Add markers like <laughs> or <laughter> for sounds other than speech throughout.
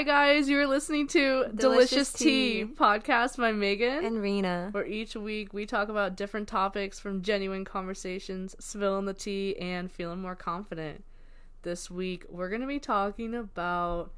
Hi guys, you're listening to Delicious, Delicious Tea. Tea. podcast by Megan. and Rena. where each week we talk about different topics from genuine conversations, spilling the tea, and feeling more confident. This week we're gonna be talking about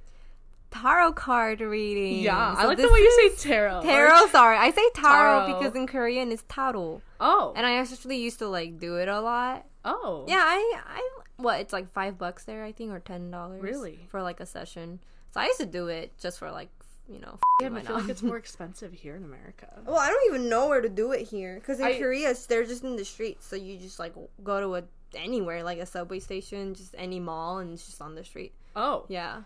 Tarot card reading. yeah. I like the way you say tarot. tarot. Sorry, I say tarot, Tarot. because in Korean it's taro, Oh, and I actually used to like do it a lot. oh, Yeah, I, I, what? It's like five bucks there, I think, or ten dollars. Really? for like a session. So I used to do it just for like, you know. Yeah, but I feel like it's more <laughs> expensive here in America. Well, I don't even know where to do it here because in I- Korea they're just in the streets, so you just like go to a anywhere like a subway station, just any mall, and it's just on the street. Oh, Yeah.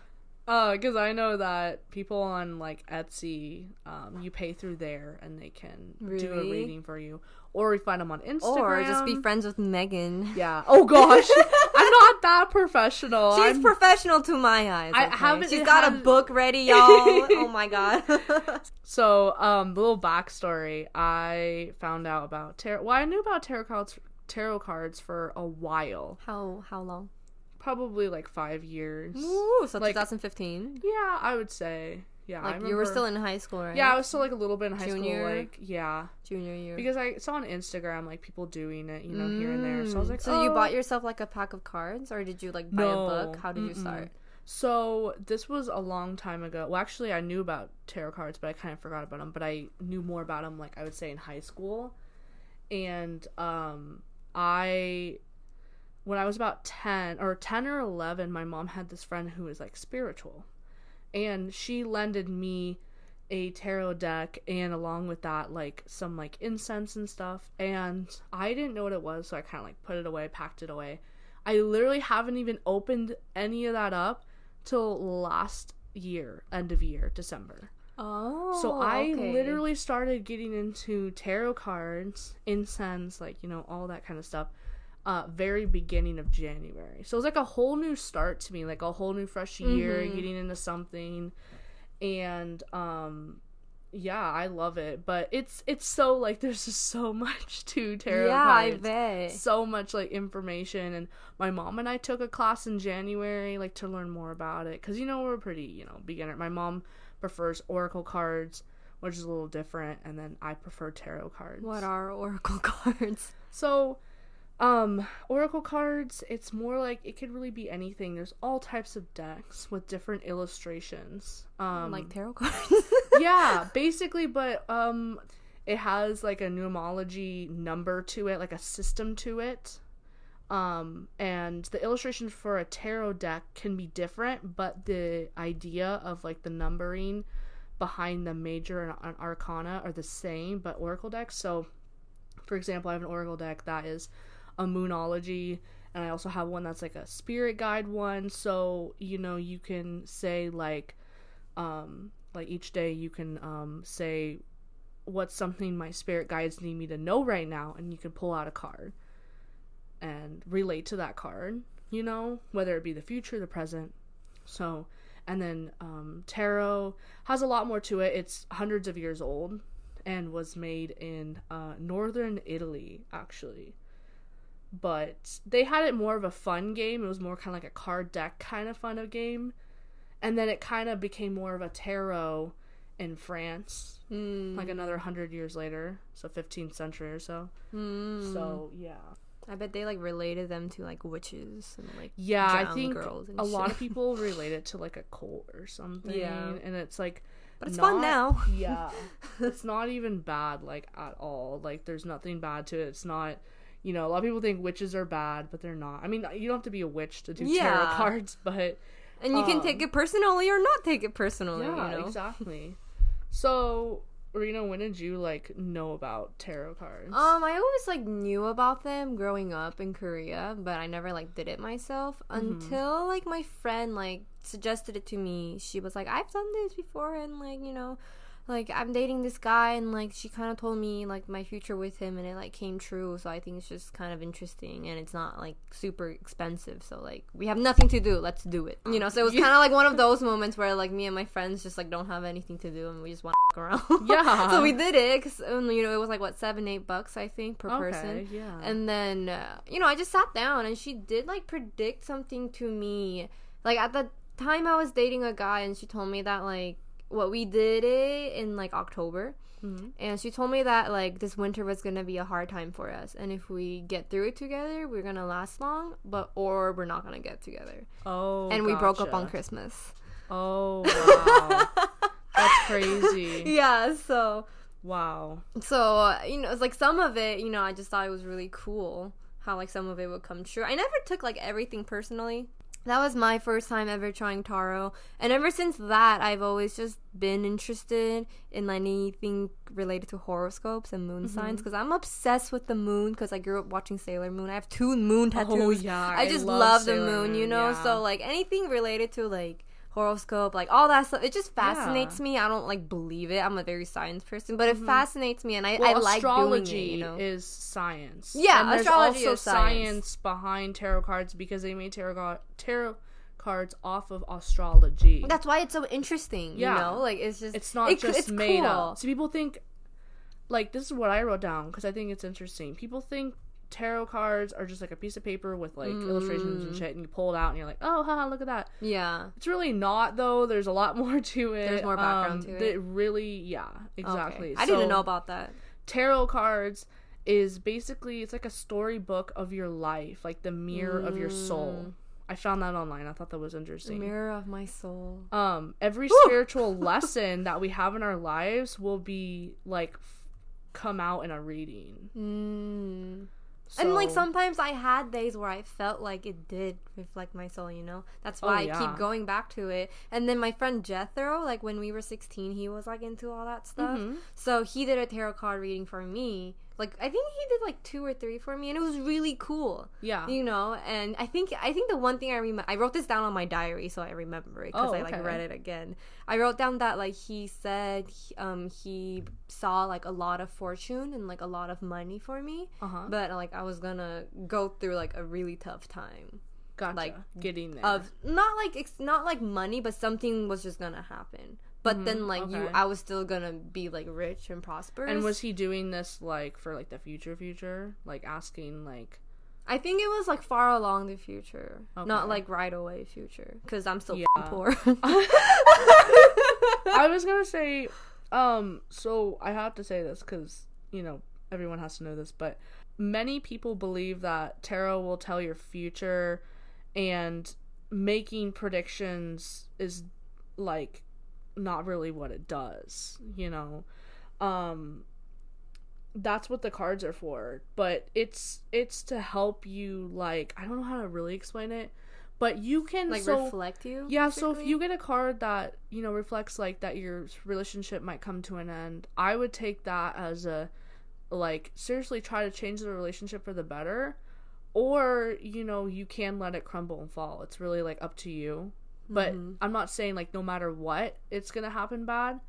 Uh, because I know that people on like Etsy, um, you pay through there and they can do a reading for you, or we find them on Instagram, Or just be friends with Megan. Yeah. Oh gosh, <laughs> I'm not that professional. She's I'm- professional to my eyes. I okay? haven't- She's got a book ready, y'all. oh my god. <laughs> So, um, little backstory. I found out about tarot. Well, I knew about tarot cards, tarot cards for a while, how how long? probably like five years. Ooh, so Like- 2015. Yeah, I would say. Yeah, Like you were still in high school, right? Yeah, I was still like a little bit in high Junior? school. Like, yeah, junior year. because I saw on Instagram like people doing it, you know, here and there. So I was Mm. like, so you oh. bought yourself like a pack of cards, or did you like buy No, a book? How did you mm-mm. start? So this was a long time ago. Well, actually, I knew about tarot cards, but I kind of forgot about them. But I knew more about them, like I would say in high school. And um, I, when I was about ten or ten or eleven, my mom had this friend who was like spiritual, and she lended me a tarot deck and along with that like some like incense and stuff. And i didn't know what it was so i kind of like put it away packed it away. I literally haven't even opened any of that up till last year end of year december. Oh, so i literally started getting into tarot cards incense like you know all that kind of stuff uh very beginning of january. So it was like a whole new start to me like a whole new fresh year Mhm. getting into something. And um yeah i love it. But it's it's so like <laughs> there's just so much <laughs> to tarot yeah, cards I bet. so much like information. And my mom and i took a class in january like to learn more about it. Because you know we're pretty you know beginner. My mom prefers oracle cards which is a little different. And then i prefer tarot cards. What are oracle <laughs> cards? so um oracle cards it's more like it could really be anything there's all types of decks with different illustrations um like tarot cards? <laughs> yeah, basically, but um, it has like a numerology number to it, like a system to it. Um, and the illustrations for a tarot deck can be different, but the idea of like the numbering behind the major and, and arcana are the same, but oracle decks. So, for example, I have an oracle deck that is a moonology and I also have one that's like a spirit guide one. So, you know, you can say like um like each day you can um say what's something my spirit guides need me to know right now and you can pull out a card and relate to that card, you know, whether it be the future, the present. So, and then um tarot has a lot more to it. It's hundreds of years old and was made in uh northern Italy actually but they had it more of a fun game. It was more kind of like a card deck kind of fun of game, and then it kind of became more of a tarot in France, mm. like another hundred years later, so 15th century or so. Mm. So yeah, I bet they like related them to like witches and like yeah, I think girls and a lot of people <laughs> relate it to like a cult or something. Yeah. and it's like. But it's not- fun now. <laughs> yeah, <laughs> it's not even bad like at all. Like there's nothing bad to it. It's not. You know, a lot of people think witches are bad, but they're not. I mean, you don't have to be a witch to do tarot Yeah. <laughs> cards, but And you can Um, take it personally or not take it personally. yeah, you know? exactly. So, Rena, when did you like know about tarot cards? Um, I always like knew about them growing up in Korea, but I never like did it myself Mm-hmm. until like my friend like suggested it to me. She was like, "I've done this before, and like you know, like I'm dating this guy, and like she kind of told me like my future with him, and it like came true. So I think it's just kind of interesting, and it's not like super expensive. So like we have nothing to do, let's do it. You know. So it was <laughs> kind of like one of those moments where like me and my friends just like don't have anything to do, and we just want to <laughs> around. Yeah. <laughs> so we did it because you know it was like what seven eight bucks I think per okay, person. yeah. And then uh, you know I just sat down and she did like predict something to me like at the time I was dating a guy and she told me that like what we did it in like October. Mhm. And she told me that like this winter was gonna be a hard time for us, and if we get through it together, we're gonna last long, but or we're not gonna get together. Oh, and we broke up on. Christmas. Oh wow, <laughs> that's crazy. Yeah, so Wow. so uh, you know, it's like some of it, you know, I just thought it was really cool how like some of it would come true. I never took like everything personally. That was my first time ever trying tarot, and ever since that, I've always just been interested in anything related to horoscopes and moon mm-hmm. signs because I'm obsessed with the moon because I grew up watching Sailor Moon. I have two moon oh, tattoos. Oh yeah, I just love love, the Sailor moon, you know. yeah. So like anything related to like horoscope, like all that stuff, it just fascinates me. I don't like believe it. I'm a very science person, but it fascinates me, and I, Mm-hmm. well, I like astrology doing it. You know, is science. Yeah, and there's astrology also is science. science behind tarot cards because they made tarot tarot cards off of astrology. that's why it's so interesting. Yeah. You know, like it's just it's not it- just it's made cool. up. So people think, like, this is what I wrote down because I think it's interesting. People think tarot cards are just like a piece of paper with like illustrations and Mm. shit, and you pull it out and you're like, oh, haha, look at that. Yeah. It's really not though. There's a lot <laughs> more to it. There's more background Um, to that it. really, yeah, exactly. Okay. I didn't know about that. tarot cards is basically it's like a storybook of your life, like the mirror of your soul. I found that online. I thought that was interesting. mirror of my soul. Um, every <laughs> spiritual lesson that we have in our lives will be like f- come out in a reading. Mm. And like sometimes I had days where I felt like it did reflect my soul, you know? That's why Oh, I keep going back to it. And then my friend Jethro, like when we were 16, he was like into all that stuff. Mhm. So he did a tarot card reading for me. Like I think he did like two or three for me and it was really cool. yeah, You know, and I think I think the one thing I remember I wrote this down on my diary so I remember it because Oh, I like read it again. I wrote down that like he said he- um he saw like a lot of fortune and like a lot of money for me, uh huh. but like I was gonna go through like a really tough time Gotcha. like, getting there. of not like it's not like money, but something was just gonna happen. But then like you. I was still gonna be like rich and prosperous. and was he doing this like for like the future, future, like asking like I think it was like far along the future, Okay. not like right away future, because I'm still Yeah. poor. <laughs> I was gonna say, um, so I have to say this because you know everyone has to know this, but many people believe that tarot will tell your future, and making predictions is like not really what it does. You know, um, that's what the cards are for, but it's it's to help you. Like I don't know how to really explain it. But you can like so reflect you. yeah, so if you get a card that, you know, reflects like that your relationship might come to an end, I would take that as a like seriously try to change the relationship for the better or, you know, you can let it crumble and fall. It's really like up to you. But Mm-hmm. I'm not saying like no matter what it's going to happen bad.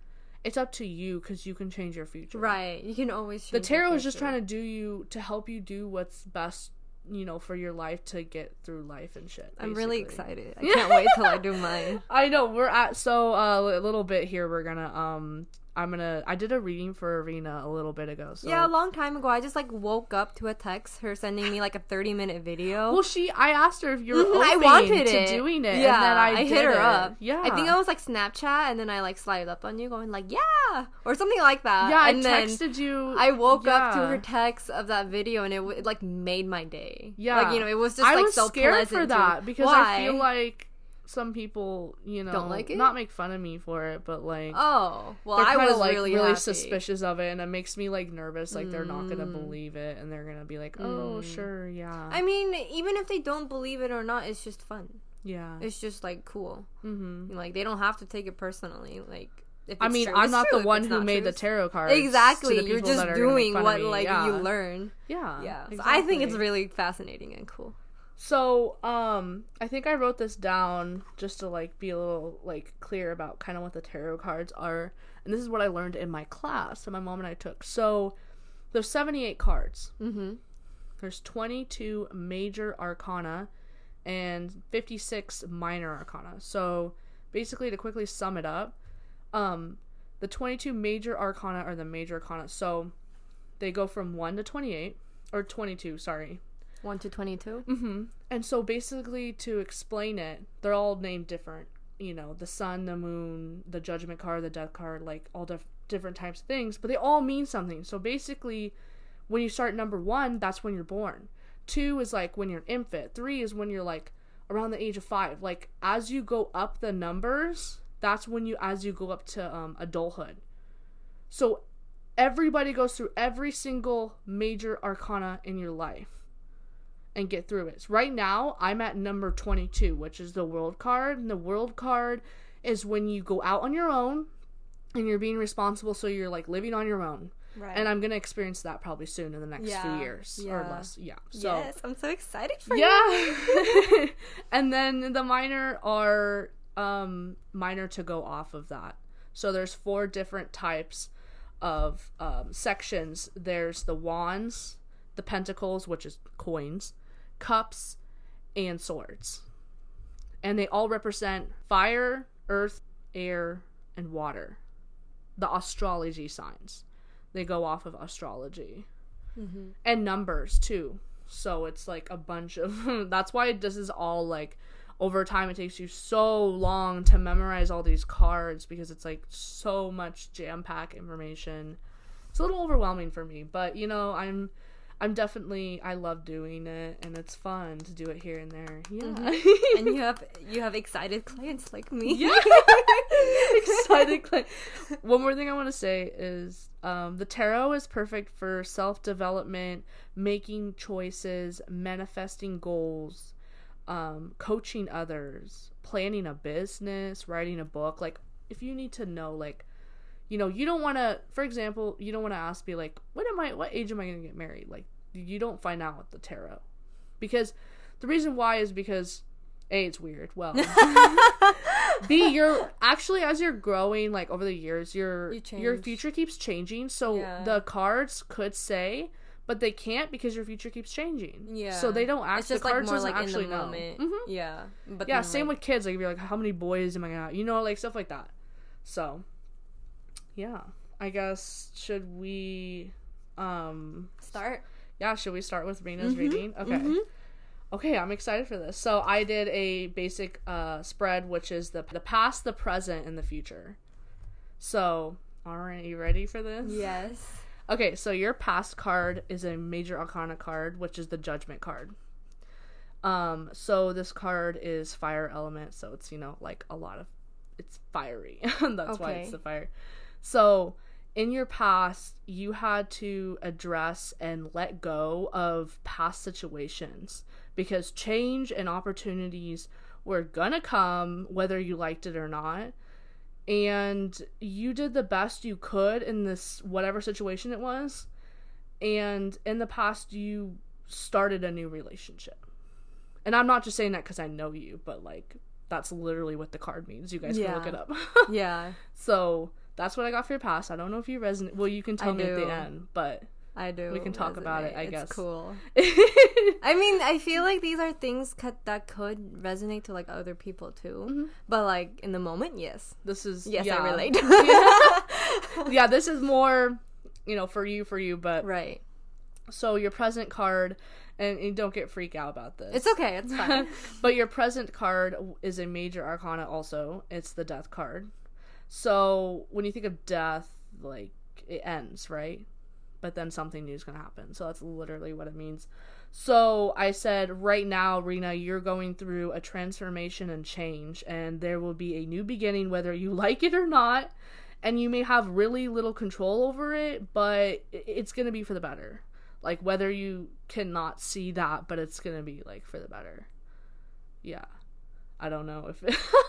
It's up to you cuz you can change your future. right, you can always. The tarot is just trying to do you to help you do what's best, you know, for your life to get through life and shit. I'm really excited. I can't wait till I do mine. <laughs> I know we're at so uh, a little bit here. We're gonna um, I'm gonna I did a reading for Rena a little bit ago. So Yeah, a long time ago, I just like woke up to a text, her sending me like a 30 minute video. well, she I asked her if you were Mhm, open I wanted to it. doing it. Yeah, and then I, hit did her it. up. Yeah, I think I was like Snapchat, and then I like slided up on you, going like "yeah" or something like that. yeah. I and then texted you. I woke up to her text of that video, and it, it like made my day. Yeah, like you know, it was just I like was so scared pleasant for to- that because Why? I feel like some people, you know, Don't like it? not make fun of me for it, but like. oh well, I was like really, really happy. suspicious of it, and it makes me like nervous. Like they're not gonna Mm. believe it, and they're gonna be like, "Oh, Mm. sure, yeah, I mean, even if they don't believe it or not, it's just fun. yeah." It's just like cool. mm-hmm. Like they don't have to take it personally. Like I mean, true, I'm it's not true. the one who made true, the tarot cards. Exactly, you're just that are gonna make doing what like yeah. you learn. Yeah, Yeah, so I think it's really fascinating and cool. So, um, I think I wrote this down just to like be a little like clear about kind of what the tarot cards are, and this is what I learned in my class that my mom and I took. So, there's 78 cards. Mm-hmm. There's 22 major arcana and 56 minor arcana. So, basically, to quickly sum it up, um, the 22 major arcana are the major arcana. So, they go from 1 to 28 or 22, sorry. One to twenty-two. Mm-hmm. And so basically, to explain it, they're all named different. you know, the sun, the moon, the judgment card, the death card, like all dif- different types of things, but they all mean something. So basically, when you start number one, that's when you're born. Two is like when you're an infant. Three is when you're like around the age of five. Like as you go up the numbers, that's when you as you go up to um, adulthood. So everybody goes through every single major arcana in your life and get through it. Right now, I'm at number 22, which is the world card. And the world card is when you go out on your own and you're being responsible, so you're like living on your own. Right. And I'm gonna experience that probably soon in the next few Yeah, years or less. Yeah. So yes, I'm so excited for you. yeah. <laughs> <laughs> and then the minor are um minor to go off of that. So there's four different types of um, sections. There's the wands, the pentacles, which is coins, cups, and swords. And they all represent fire, earth, air, and water. The astrology signs. They go off of astrology mm-hmm. and numbers too. So it's like a bunch of. <laughs> that's why this is all like over time. It takes you so long to memorize all these cards because it's like so much jam pack information. It's a little overwhelming for me, but you know I'm. I'm definitely I love doing it and it's fun to do it here and there. Yeah. <laughs> and you have you have excited clients like me. Yeah. <laughs> Excited client. One more thing I want to say is um, the tarot is perfect for self development, making choices, manifesting goals, um, coaching others, planning a business, writing a book. Like, if you need to know, like, you know, you don't want to, for example, you don't want to ask, me, like, when am I, what age am I going to get married? Like, you don't find out with the tarot. Because the reason why is because a, it's weird. Well, <laughs> B, you're actually as you're growing, like over the years, your You your future keeps changing. So Yeah. the cards could say, but they can't because your future keeps changing. Yeah. So they don't It's actually. just the like cards more doesn't like in the actually moment. Mhm. Yeah. But Yeah. Same like, with kids. Like, you're like, how many boys am I gonna? Have? You know, like stuff like that. So, yeah. I guess should we, um, start. yeah, should we start with Rena's Mhm, reading? Okay. mhm. Okay, I'm excited for this. So I did a basic uh, spread, which is the the past, the present, and the future. So, all right, you ready for this? Yes. Okay, so your past card is a major arcana card, which is the judgment card. Um, so this card is fire element, so it's you know like a lot of it's fiery. <laughs> That's why it's the fire. So in your past, you had to address and let go of past situations because change and opportunities were gonna come whether you liked it or not. And you did the best you could in this whatever situation it was. And in the past, you started a new relationship. And I'm not just saying that because I know you, but like that's literally what the card means. You guys can look it up. <laughs> Yeah. so that's what I got for your past. I don't know if you resonate. Well, you can tell I me at the end, but I do. We can talk about it. I It's guess. cool. <laughs> I mean, I feel like these are things that could resonate to like other people too. Mm-hmm. But like in the moment, yes. this is Yes, yeah. I relate. <laughs> <laughs> yeah, this is more, you know, for you, for you. But right. so your present card, and, and don't get freaked out about this. It's okay. It's fine. but your present card is a major arcana also. It's the death card. So when you think of death, like it ends, right? But then something new is going to happen. So that's literally what it means. So I said, right now, Rena, you're going through a transformation and change, and there will be a new beginning, whether you <laughs> like it or not. And you may have really little control over it, but it's going to be for the better. Like, whether you cannot see that, but it's going to be, like, for the better yeah i don't know if <laughs>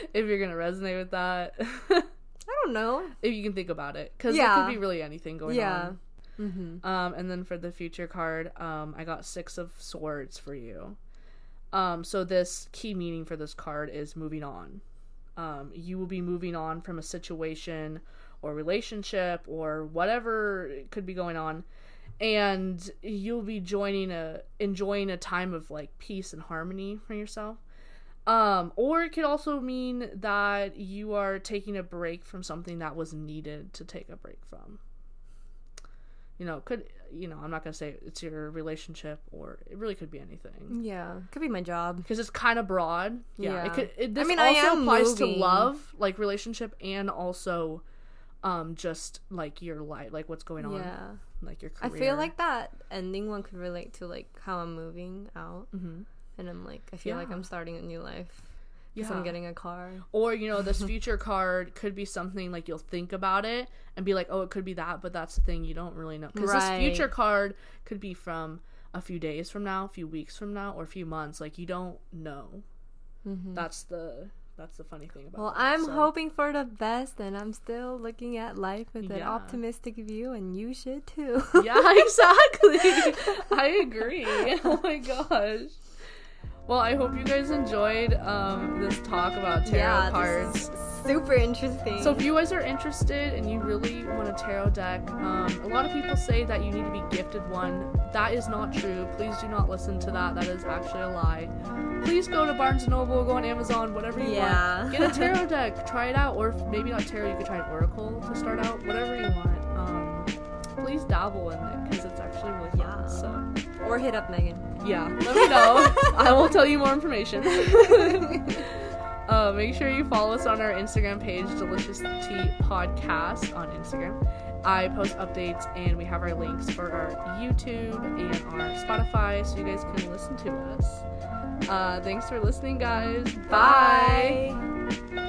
<laughs> if you're gonna resonate with that <laughs> I don't know. if you can think about it because it could be really anything going Yeah. Mm-hmm. on um and then for the future card um i got six of swords for you um so this key meaning for this card is moving on um you will be moving on from a situation or relationship or whatever could be going on and you'll be joining a enjoying a time of like peace and harmony for yourself um or it could also mean that you are taking a break from something that was needed to take a break from you know, could you know, I'm not gonna say it's your relationship or it really could be anything Yeah, could be my job. because it's kind of broad. Yeah, Yeah. it could. It, this mean, I also am applies to love, like relationship, and also, um, just like your life, like what's going on, Yeah, like your Career. I feel like that ending one could relate to like how I'm moving out, Mhm. And I'm like, I feel like I'm starting a new life because Yeah. I'm getting a car. Or you know, this <laughs> future card could be something like you'll think about it and be like, oh, it could be that, but that's the thing you don't really know because Right. this future card could be from a few days from now, a few weeks from now, or a few months. Like you don't know. That's the that's the funny thing about. Mm-hmm. Well, it, I'm so. hoping for the best, and I'm still looking at life with an optimistic view, and you should too. Yeah, <laughs> exactly. <laughs> I agree. Oh my gosh. Well, I hope you guys enjoyed um, this talk about tarot yeah, cards. this is super interesting. So if you guys are interested and you really want a tarot deck, um, a lot of people say that you need to be gifted one. That is not true. Please do not listen to that. That is actually a lie. Please go to Barnes & Noble, go on Amazon, whatever you Yeah. want. Get a <laughs> tarot deck. Try it out. Or maybe not tarot, you could try an oracle to start out. Whatever you want. Um, please dabble in it because it's actually really fun. Yeah. So or hit up Megan. yeah, let me know. <laughs> I will tell you more information. <laughs> uh, make sure you follow us on our Instagram page, Delicious Tea Podcast on Instagram. I post updates and we have our links for our YouTube and our Spotify so you guys can listen to us. Uh, thanks for listening, guys. Bye. Bye.